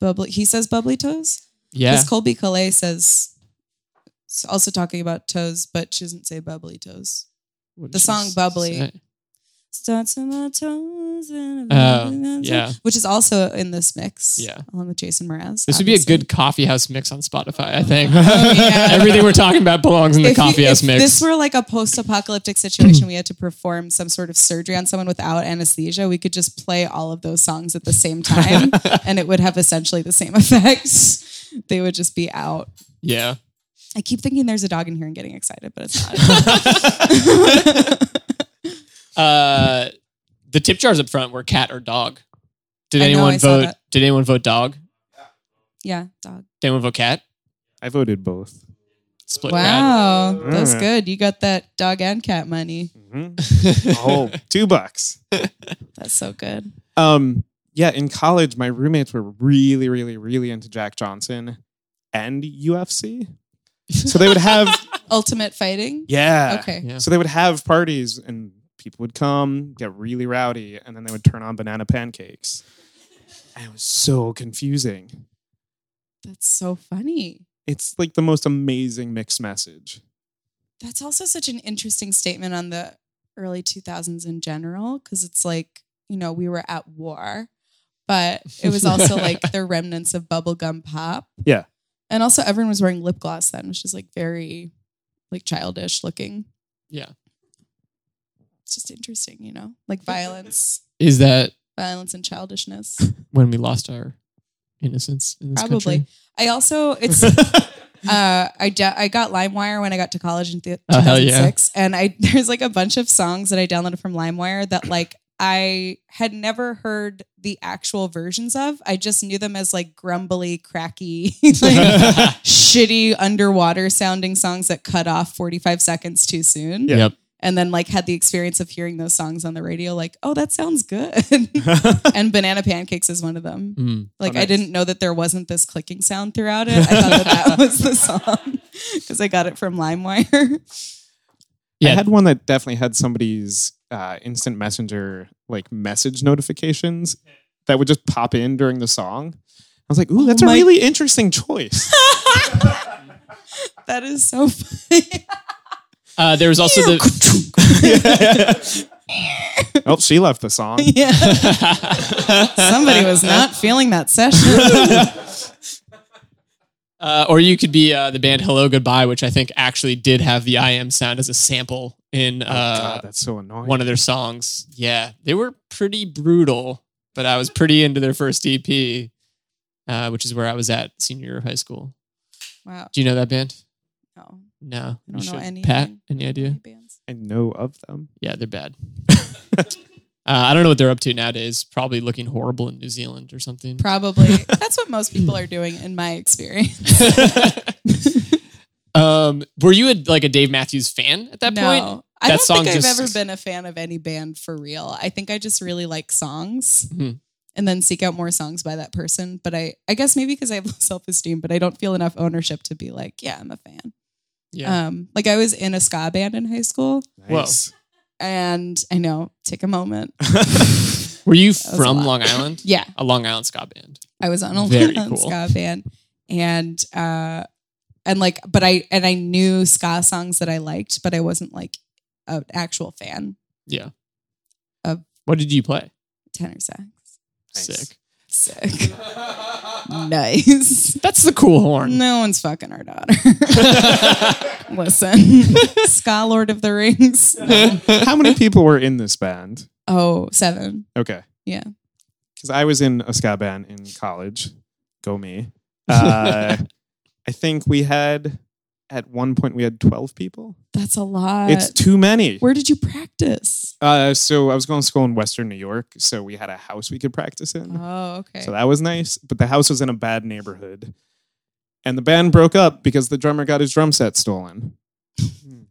bubbly. He says bubbly toes. Yeah. Because Colbie Caillat says, also talking about toes, but she doesn't say bubbly toes. What the she song s- Bubbly. say? Starts on my toes. and Oh, yeah. Which is also in this mix. Yeah. Along with Jason Mraz. This would be a good coffee house mix on Spotify, I think. Oh, yeah. Everything we're talking about belongs in the If you- house mix. if mix. this were like a post-apocalyptic situation, we had to perform some sort of surgery on someone without anesthesia. We could just play all of those songs at the same time, and it would have essentially the same effects. They would just be out. yeah. I keep thinking there's a dog in here and getting excited, but it's not. Uh, the tip jars up front were cat or dog. Did I know, anyone I saw vote? that. Did anyone vote dog? yeah, dog. Did anyone vote cat? I voted both. split rad. Wow, that's good. You got that dog and cat money. Mhm. Oh, two bucks. That's so good. Um, yeah, in college, my roommates were really, really, really into Jack Johnson and UFC. So they would have, Ultimate fighting. yeah. Okay. Yeah. So they would have parties and people would come, get really rowdy, and then they would turn on banana pancakes. And it was so confusing. That's so funny. It's like the most amazing mixed message. That's also such an interesting statement on the early 2000s in general because it's like, you know, we were at war, but it was also like the remnants of bubblegum pop. Yeah. And also everyone was wearing lip gloss then, which is like very like childish looking. Yeah. It's just interesting, you know? Like violence, Is that violence and childishness. when we lost our innocence in this Probably. country? I also it's uh I da- I got LimeWire when I got to college in th- Oh, hell yeah. 2006 and I there's like a bunch of songs that I downloaded from LimeWire that like I had never heard the actual versions of. I just knew them as like grumbly, cracky, like shitty underwater sounding songs that cut off 45 seconds too soon. Yeah. Yep. And then like had the experience of hearing those songs on the radio like, "Oh, that sounds good." and Banana Pancakes is one of them. Mm. Like Oh, I didn't know that there wasn't this clicking sound throughout it. I thought that that was the song because I got it from LimeWire. Yeah. I had one that definitely had somebody's uh, instant messenger like message notifications that would just pop in during the song. I was like, ooh, that's Oh a my- really interesting choice. that is so funny. Uh, there was also the oh, she left the song. yeah. Somebody was not feeling that session. uh, or you could be uh, the band Hello Goodbye, which I think actually did have the I am sound as a sample in Oh, uh, God, that's so annoying. one of their songs. Yeah, they were pretty brutal, but I was pretty into their first EP, uh, which is where I was at senior year of high school. Wow. Do you know that band? No. No, I don't know should. any Pat, any idea? bands. I know of them. Yeah, they're bad. uh, I don't know what they're up to nowadays. Probably looking horrible in New Zealand or something. Probably. That's what most people are doing in my experience. um, were you a, like a Dave Matthews fan at that no. point? I That don't song think I've just- ever been a fan of any band for real. I think I just really like songs Mhm. and then seek out more songs by that person. But I, I guess maybe because I have low self esteem, but I don't feel enough ownership to be like, yeah, I'm a fan. Yeah. Um, like I was in a ska band in high school, Nice. and I know, take a moment. were you from. Long Island? Yeah, A Long Island ska band. I was on a Very long cool. ska band, and uh, and like, but I and I knew ska songs that I liked, but I wasn't like an actual fan. Yeah. Of- what did you play? Tenor sax, Nice. Sick. Sick, nice. That's the cool horn. No one's fucking our daughter. Listen, ska Lord of the Rings. No. How many people were in this band? Oh, seven. Okay. Yeah. Because I was in a ska band in college. Go me. Uh, I think we had, at one point, we had 12 people. That's a lot. it's too many. Where did you practice? Uh, so I was going to school in Western New York. So we had a house we could practice in. Oh, okay. So that was nice. But the house was in a bad neighborhood. And the band broke up because the drummer got his drum set stolen.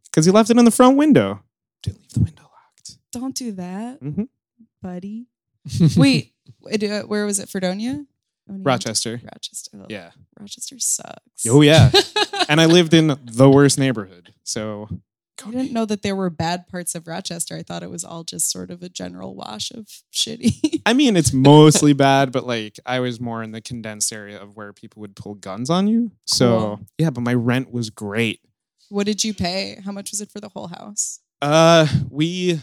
Because he left it in the front window. Didn't leave the window locked. Don't do that, Mhm. buddy. Wait, wait, uh, where was it? Fredonia? Rochester. Rochester. Yeah. Rochester sucks. Oh, yeah. and I lived in the worst neighborhood. So I didn't know that there were bad parts of Rochester. I thought it was all just sort of a general wash of shitty. I mean, it's mostly bad, but like I was more in the condensed area of where people would pull guns on you. So Cool. yeah, but my rent was great. what did you pay? How much was it for the whole house? Uh, we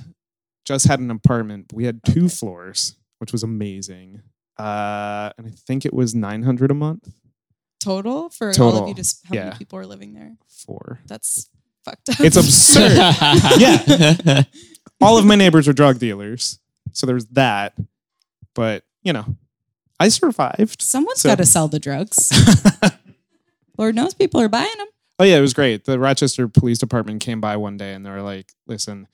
just had an apartment. We had two floors, which was amazing. Uh, and I think it was nine hundred a month. Total for all of you? Just how yeah. many people are living there? Four. That's fucked up. it's absurd. Yeah. All of my neighbors are drug dealers, so there's that. But you know, I survived. Someone's So- got to sell the drugs. Lord knows people are buying them. Oh yeah, it was great. The Rochester Police Department came by one day and they were like, "Listen,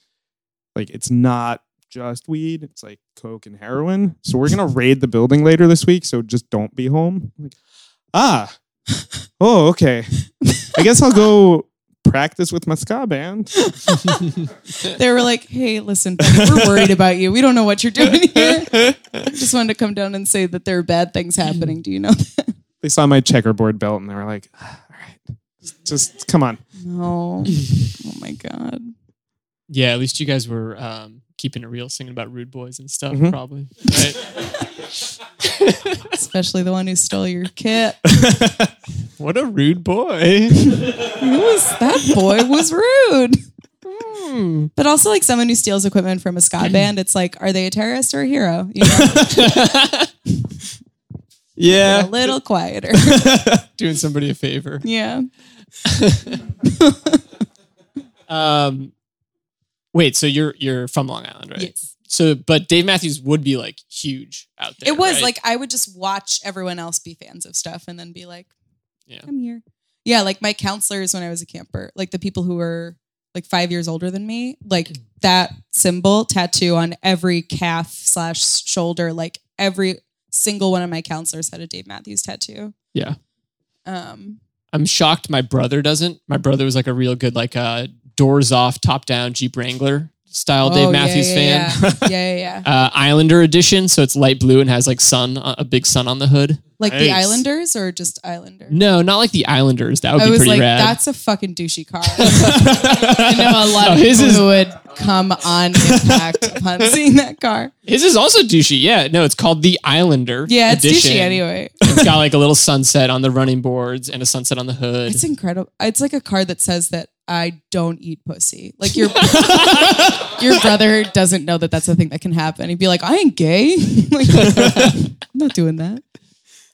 like it's not just weed; it's like coke and heroin. So we're gonna raid the building later this week. So just don't be home." I'm like, ah, oh okay. I guess I'll go practice with my ska band. They were like, "Hey, listen, buddy, we're worried about you. We don't know what you're doing here. Just wanted to come down and say that there are bad things happening. Do you know that?" They saw my checkerboard belt and they were like, all right, just come on. No. Oh my god. Yeah, at least you guys were um, keeping it real, singing about rude boys and stuff, Mhm. probably. Right? Especially the one who stole your kit. what a rude boy. Was that boy was rude. Hmm. But also like someone who steals equipment from a ska band, it's like, are they a terrorist or a hero? You know, yeah, a little quieter. doing somebody a favor. yeah. Um, wait, so you're you're from Long Island, right? Yes. So, but Dave Matthews would be like huge out there. It was right? like I would just watch everyone else be fans of stuff and then be like, Yeah. I'm here. Yeah, like my counselors when I was a camper, like the people who were like five years older than me, like that symbol tattoo on every calf slash shoulder, like every single one of my counselors had a Dave Matthews tattoo. Yeah. Um, I'm shocked my brother doesn't. My brother was like a real good like uh doors off, top down Jeep Wrangler style Dave oh, yeah, Matthews yeah, fan. Yeah, yeah, yeah. yeah. uh, Islander edition, so it's light blue and has like sun, uh, a big sun on the hood. Like the Islanders or just Islander? No, not like the Islanders. That would I be was pretty like, rad. that's a fucking douchey car. I know a lot No, of his people is- who would come on impact upon seeing that car. His is also douchey. Yeah, no, it's called the Islander. Yeah, it's edition. douchey anyway. It's got like a little sunset on the running boards and a sunset on the hood. It's incredible. It's like a car that says that I don't eat pussy. Like your your brother doesn't know that that's a thing that can happen. He'd be like, I ain't gay. like, I'm not doing that.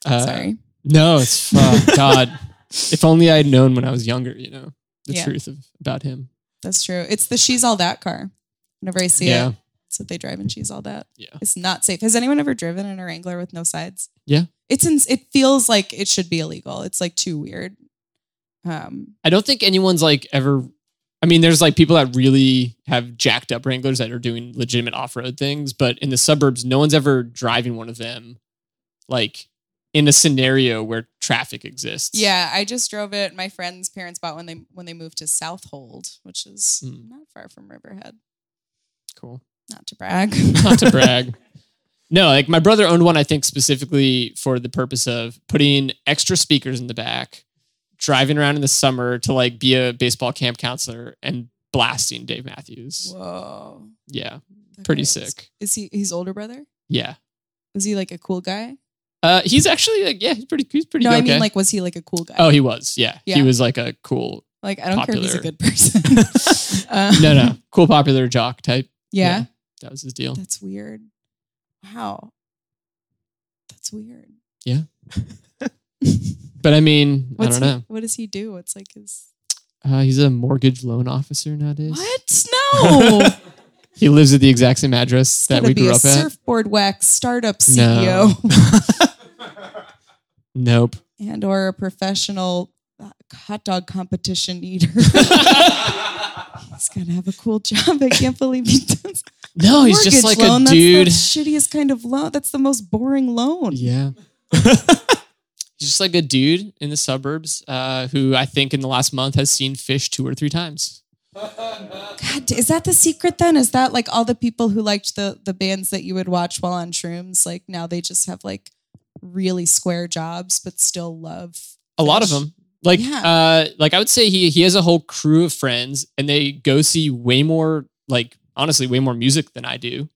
Uh, Sorry. No, it's oh, God. If only I had known when I was younger, you know, the Yeah. truth of about him. That's true. It's the she's all that car. Whenever I see Yeah. it, it's what they drive and she's all that. Yeah. It's not safe. Has anyone ever driven in a Wrangler with no sides? Yeah. It's in, it feels like it should be illegal. It's like too weird. Um I don't think anyone's like ever. I mean, there's like people that really have jacked up Wranglers that are doing legitimate off road things, but in the suburbs, no one's ever driving one of them like in a scenario where traffic exists. yeah, I just drove it. My friend's parents bought when they when they moved to Southold, which is Hmm. not far from Riverhead. Cool. Not to brag. Not to brag. No, like my brother owned one, I think specifically for the purpose of putting extra speakers in the back, driving around in the summer to like be a baseball camp counselor and blasting Dave Matthews. Whoa. Yeah. That Pretty sick. Is he his older brother? Yeah. Was he like a cool guy? Uh, he's actually like, yeah, he's pretty, he's pretty No, I mean like was he like a cool guy? oh, he was. Yeah. Yeah. He was like a cool, like I don't care if he's a good person. uh, no, no, cool, popular jock type. Yeah, That was his deal. That's weird. Wow. That's weird. But I mean, What's I don't he- know. What does he do? It's like his Uh, he's a mortgage loan officer nowadays. What? No. He lives at the exact same address that we be grew a up at. surfboard wax startup. CEO Nope. and or a professional uh, hot dog competition eater. He's gonna have a cool job. I can't believe he does. No, he's just like Mortgage loan, a dude. That's the shittiest kind of loan. That's the most boring loan. Yeah. Just like a dude in the suburbs uh, who I think in the last month has seen Phish two or three times. God, is that the secret then? Is that like all the people who liked the the bands that you would watch while on shrooms? Like now they just have like really square jobs, but still love A lot of them. Like, Yeah. uh, like I would say he he has a whole crew of friends, and they go see way more, like honestly, way more music than I do.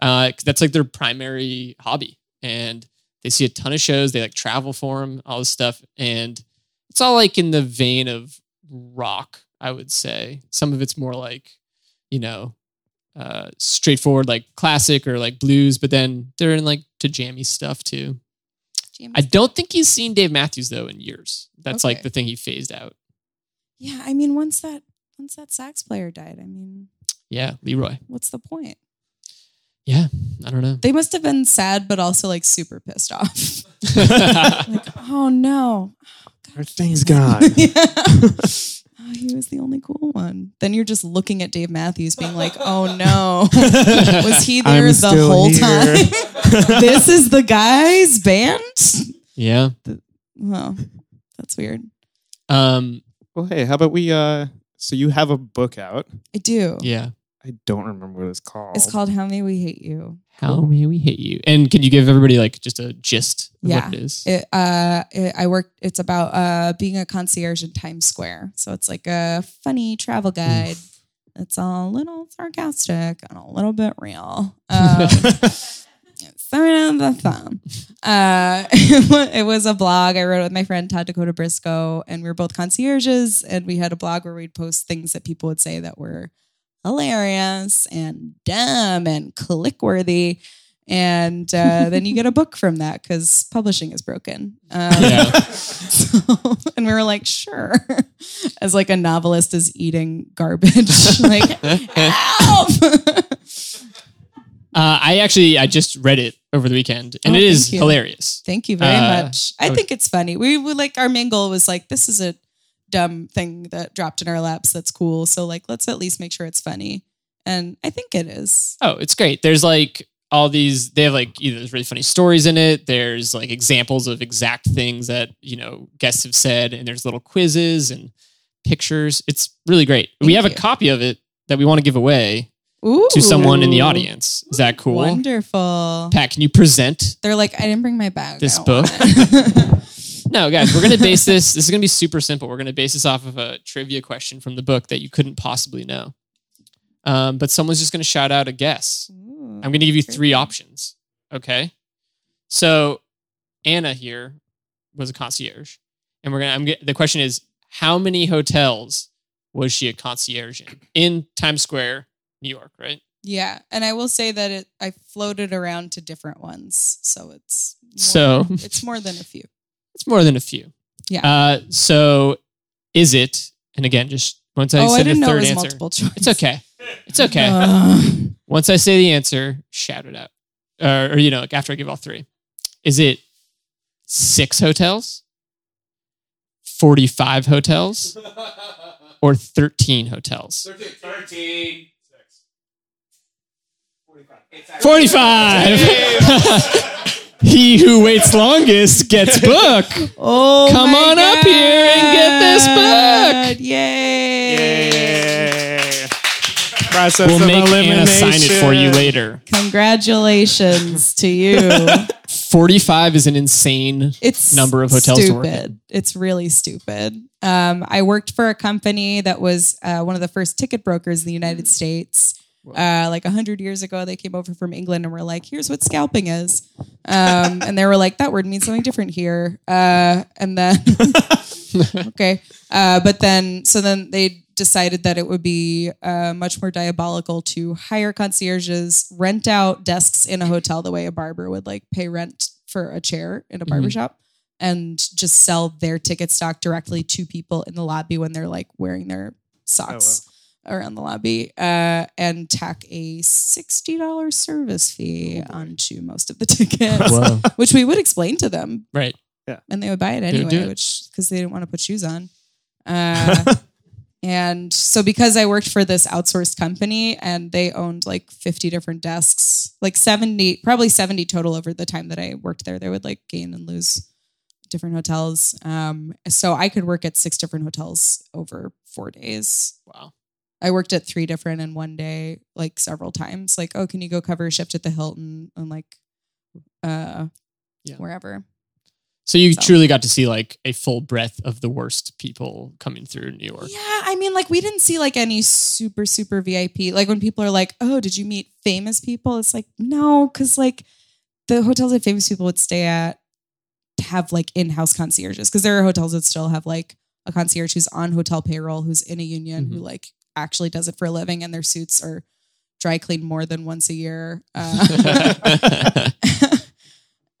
Uh, that's like their primary hobby, and they see a ton of shows. They like travel for them, all this stuff, and it's all like in the vein of rock. I would say some of it's more like, you know, uh, straightforward like classic or like blues, but then they're in like to jammy stuff too. James. I don't think he's seen Dave Matthews though in years. That's like the thing he phased out. yeah, I mean, once that once that sax player died, I mean, Yeah, LeRoi. what's the point? Yeah, I don't know. They must have been sad, but also like super pissed off. like, oh no, Our thing's gone. yeah. Oh, he was the only cool one. Then you're just looking at Dave Matthews, being like, "Oh no, was he there I'm the still whole here. time? this is the guy's band." yeah. Well, that's weird. Um. Well, hey, how about we uh So you have a book out. I do. Yeah. I don't remember what it's called. It's called How May We Hate You. How may we hate you? And can you give everybody like just a gist of Yeah. what it is? It, uh, it, I work. It's about uh, being a concierge in Times Square. So it's like a funny travel guide. It's all a little sarcastic and a little bit real. Um, Sorry on the thumb. Uh, it was a blog I wrote with my friend Todd Dakota Briscoe, and we were both concierges, and we had a blog where we'd post things that people would say that were hilarious and dumb and click worthy. And uh, then you get a book from that because publishing is broken. Um, Yeah. so, and we were like, sure. As like a novelist is eating garbage, like help. Uh, I actually I just read it over the weekend, and Oh, it is thank you. hilarious. Thank you very Uh, much. I I would- think it's funny. We would like our main goal was like, this is a dumb thing that dropped in our laps that's cool. So like let's at least make sure it's funny. And I think it is. Oh, it's great. There's like all these. They have like either there's really funny stories in it. There's like examples of exact things that you know guests have said, and there's little quizzes and pictures. It's really great. we Thank have a copy of it that we want to give away Ooh. to someone in the audience. Is that cool? Wonderful. Pat, can you present They're like, I didn't bring my bag. This book? want it." No, guys, we're going to base this. This is going to be super simple. We're going to base this off of a trivia question from the book that you couldn't possibly know. Um, but someone's just going to shout out a guess. Ooh. I'm going to give you three options. Okay. So Anna here was a concierge, and we're gonna. I'm get, the question is, how many hotels was she a concierge in in Times Square, New York? Right. Yeah, and I will say that it I floated around to different ones, so it's more, So it's more than a few. It's more than a few. Yeah. Uh, so is it? And again, just once I oh, I didn't the know it third was answer, multiple choice. it's okay. It's okay. Ugh. Once I say the answer, shout it out. Uh, or, you know, like after I give all three. Is it six hotels, 45 hotels, or 13 hotels? 13. 45 45! he who waits longest gets book. oh, Come my on up here and get this book. God. Yay! Yay. Process We'll of make Anna sign it for you later. Congratulations to you. 45 is an insane. It's Number of hotels to stupid. work in. It's really stupid. Um, I worked for a company that was uh, one of the first ticket brokers in the United States. Uh, like a hundred years ago, they came over from England and were like, "Here's what scalping is," um, and they were like, "That word means something different here." Uh, and then, okay, uh, but then so then they decided that it would be uh, much more diabolical to hire concierges, rent out desks in a hotel the way a barber would like pay rent for a chair in a Mhm. barber shop and just sell their ticket stock directly to people in the lobby when they're like wearing their socks around the lobby uh, and tack a $60 service fee onto most of the tickets Whoa. which we would explain to them Right. Yeah. And they would buy it They would do anyway, it. which because they didn't want to put shoes on. Uh, and so because I worked for this outsourced company and they owned like 50 different desks, like 70, probably 70 total over the time that I worked there, they would like gain and lose different hotels. Um, so I could work at six different hotels over four days. Wow. I worked at three different in one day, like several times. Like, oh, can you go cover a shift at the Hilton and like uh Yeah. wherever. So you So. truly got to see like a full breadth of the worst people coming through New York. Yeah, I mean, like we didn't see like any super super VIP. Like when people are like, "Oh, did you meet famous people?" It's like no, because like the hotels that famous people would stay at have like in-house concierges. Because there are hotels that still have like a concierge who's on hotel payroll, who's in a union, who like actually does it for a living, and their suits are dry cleaned more than once a year. Uh,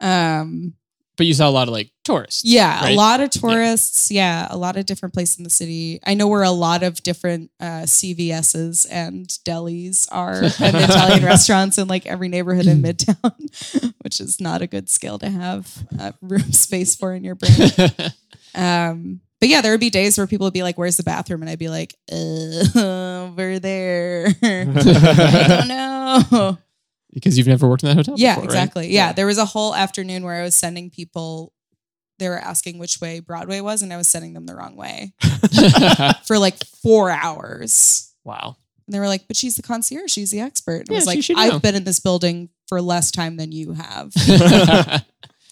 um, but you saw a lot of like tourists. yeah, right? a lot of tourists. Yeah. a lot of different places in the city. I know where a lot of different uh, CVSs and delis are, and Italian restaurants in like every neighborhood in Midtown, which is not a good skill to have uh, room space for in your brain. Um, but yeah, there would be days where people would be like, "Where's the bathroom?" and I'd be like, "Over there." I don't know. because you've never worked in that hotel. Yeah, before, right? exactly. Yeah. there was a whole afternoon where I was sending people they were asking which way Broadway was, and I was sending them the wrong way for like four hours. wow. And they were like, "But she's the concierge. She's the expert." And I Yeah, was she like, should know. "I've been in this building for less time than you have."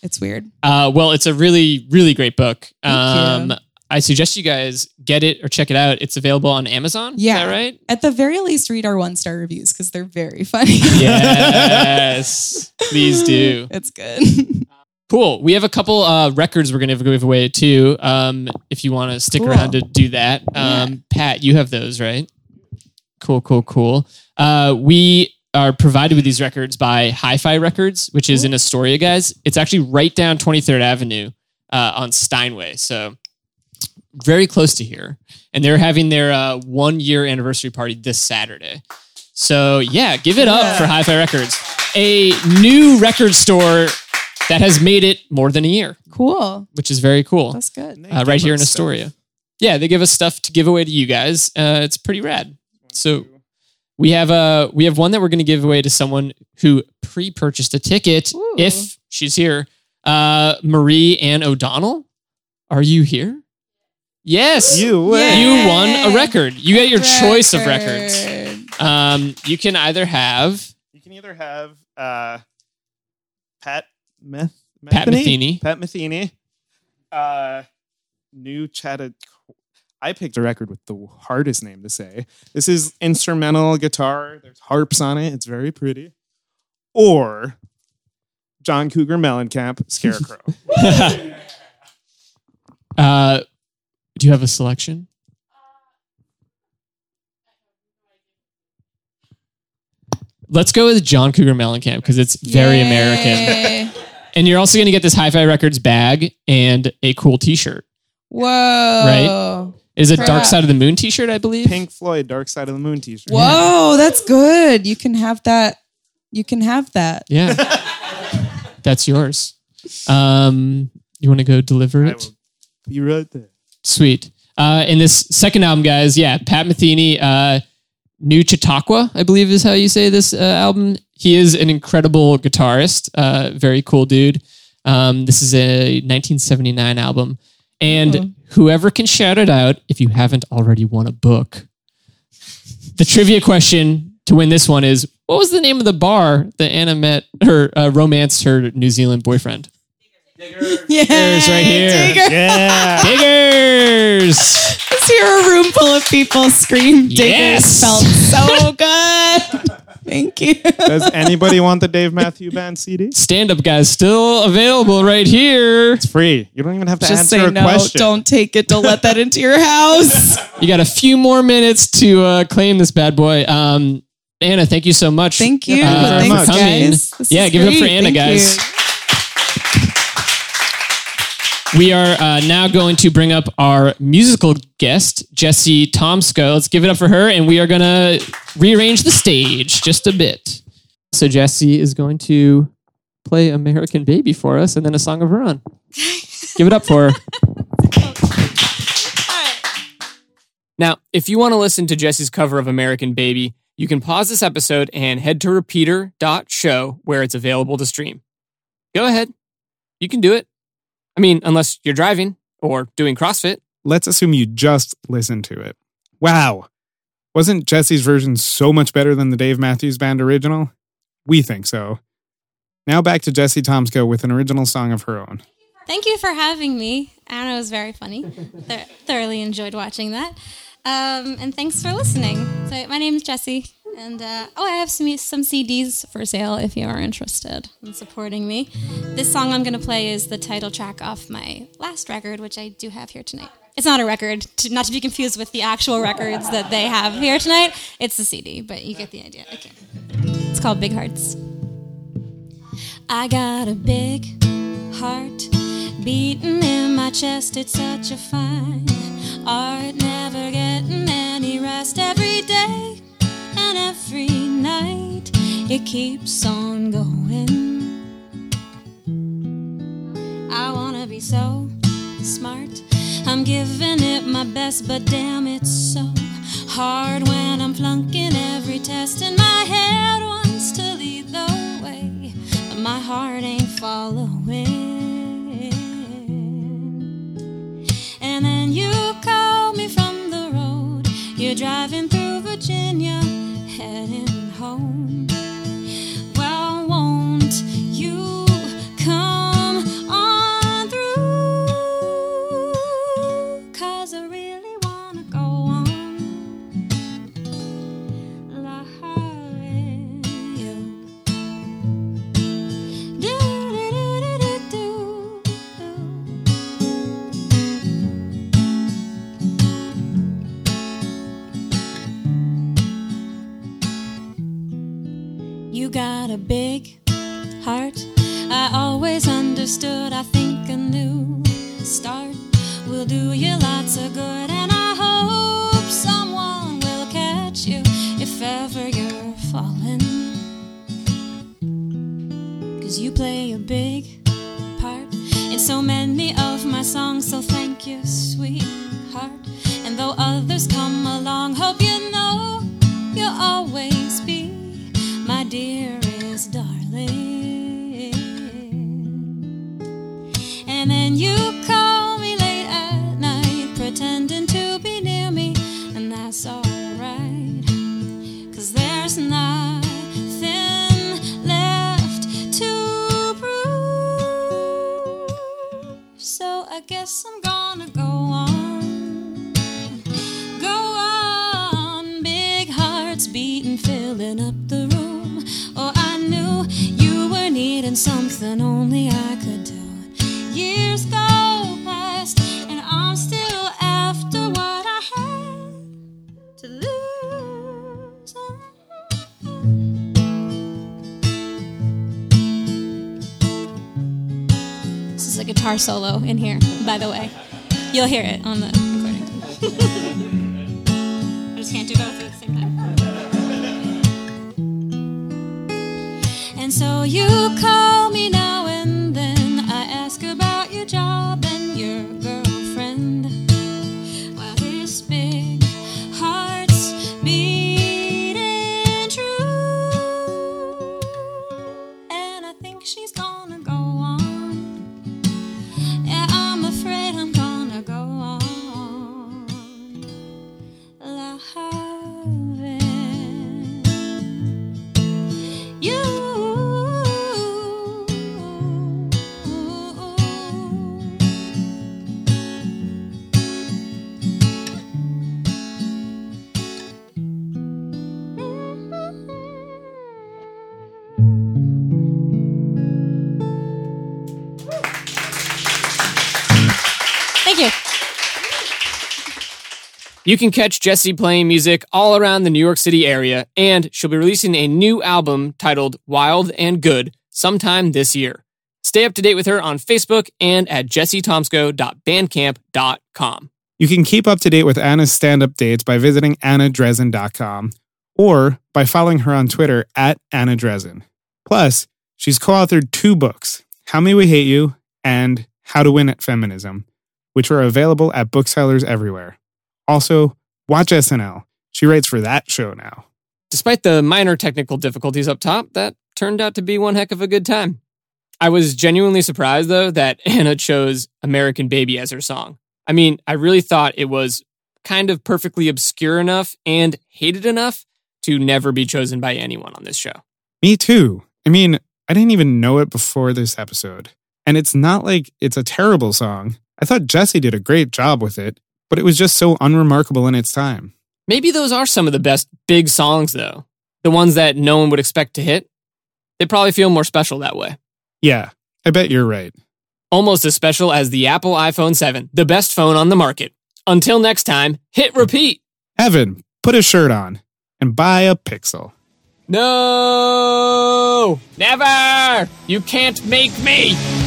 it's weird. uh, well, it's a really, really great book. Um. I suggest you guys get it or check it out. It's available on Amazon. Yeah. Is that right? At the very least, read our one star reviews because they're very funny. Yes. Please do. It's good. Cool. We have a couple uh, records we're going to give away too. Um, if you want to stick Cool. around to do that, um, Pat, you have those, right? Cool, cool, cool. Uh, we are provided with these records by Hi-Fi Records, which is in Astoria, guys. It's actually right down 23rd Avenue uh, on Steinway, so very close to here. And they're having their uh, one-year anniversary party this Saturday. So yeah, give it up Yeah. for Hi-Fi Records, a new record store that has made it more than a year, cool. which is very cool. That's good. Uh, right here in Astoria. Yeah, they give us stuff to give away to you guys. Uh, it's pretty rad. So we have a we have one that we're going to give away to someone who pre-purchased a ticket Ooh. if she's here. Uh, Marie Ann O'Donnell, are you here? Yes, You Yay. you won a record. You get your choice of records. Um, you can either have You can either have uh, Pat Meth Pat Metheny. Pat Metheny. Uh, new Chatta. I picked a record with the hardest name to say. This is instrumental guitar. There's harps on it. It's very pretty. Or John Cougar Mellencamp, Scarecrow. uh, do you have a selection? Let's go with John Cougar Mellencamp because it's very American. And you're also going to get this Hi-Fi Records bag and a cool T-shirt. Whoa. Right? Is a Dark Side of the Moon T-shirt, I believe. Pink Floyd, Dark Side of the Moon t shirt. Whoa, that's good. You can have that. You can have that. Yeah, that's yours. Um, you want to go deliver it? You wrote right there. Sweet. Uh, in this second album, guys, yeah, Pat Metheny, uh, New Chautauqua, I believe is how you say this uh, album. He is an incredible guitarist, uh, very cool dude. Um, this is a 1979 album. And Mhm. whoever can shout it out, if you haven't already won a book, the trivia question to win this one is what was the name of the bar that Anna met her, uh, romanced her New Zealand boyfriend? Digger. Yeah, There's right here. Yeah. Diggers! Just hear a room full of people scream. Diggers Yes. felt so good. Thank you. Does anybody want the Dave Matthew Band CD? stand up guys still available right here. It's free. You don't even have to Just answer say a no. question. Don't take it. Don't let that into your house. You got a few more minutes to uh, claim this bad boy. Um, Anna, thank you so much. Thank you. Uh, very Thanks, much. guys. This Yeah, is give it up for. Anna, Thank guys. you. We are uh, now going to bring up our musical guest, Jessie Tomsko. Let's give it up for her, and we are going to rearrange the stage just a bit. So Jessie is going to play American Baby for us, and then a song of her own. give it up for her. Now, if you want to listen to Jessie's cover of American Baby, you can pause this episode and head to repeater.show where it's available to stream. Go ahead. You can do it. I mean, unless you're driving or doing CrossFit. let's assume you just listened to it. Wow. Wasn't Jessie's version so much better than the Dave Matthews Band original? We think so. Now back to Jessie Tomsko with an original song of her own. Thank you for having me. Anna was very funny. Thor- thoroughly enjoyed watching that. Um, and thanks for listening. So my name is Jessie, and uh, oh, I have some some CDs for sale if you are interested in supporting me. This song I'm going to play is the title track off my last record, which I do have here tonight. It's not a record, to, not to be confused with the actual records that they have here tonight. It's the CD, but you get the idea. Okay. It's called Big Hearts. I got a big heart beating in my chest. It's such a fine art, never getting any rest every day and every night it keeps on going. I wanna be so smart. I'm giving it my best, but damn, it's so hard when I'm flunking every test. And my head wants to lead the way, but my heart ain't following. And then you call me from the road, you're driving through Virginia heading home. Guitar solo in here, by the way. You'll hear it on the recording. I just can't do both at the same time. And so you call You can catch Jessie playing music all around the New York City area, and she'll be releasing a new album titled Wild and Good sometime this year. Stay up to date with her on Facebook and at jessietomsko.bandcamp.com. You can keep up to date with Anna's stand up dates by visiting annadrezen.com or by following her on Twitter at Anna Drezen. Plus, she's co authored two books How May We Hate You and How to Win at Feminism, which are available at booksellers everywhere. Also, watch SNL. She writes for that show now. Despite the minor technical difficulties up top, that turned out to be one heck of a good time. I was genuinely surprised, though, that Anna chose American Baby as her song. I mean, I really thought it was kind of perfectly obscure enough and hated enough to never be chosen by anyone on this show. Me too. I mean, I didn't even know it before this episode. And it's not like it's a terrible song. I thought Jessie did a great job with it, but it was just so unremarkable in its time. Maybe those are some of the best big songs, though. The ones that no one would expect to hit. They probably feel more special that way. Yeah, I bet you're right. Almost as special as the Apple iPhone 7, the best phone on the market. Until next time, hit repeat. Evan, put a shirt on and buy a pixel. No! Never! You can't make me!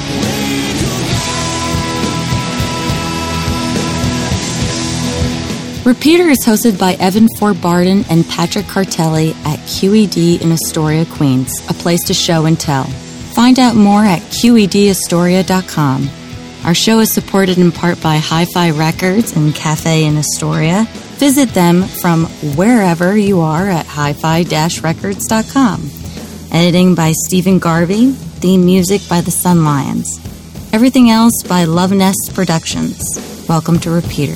Repeater is hosted by Evan Ford Barden and Patrick Cartelli at QED in Astoria, Queens, a place to show and tell. Find out more at QEDAstoria.com. Our show is supported in part by Hi Fi Records and Cafe in Astoria. Visit them from wherever you are at hi fi records.com. Editing by Stephen Garvey, theme music by the Sun Lions. Everything else by Love Nest Productions. Welcome to Repeater.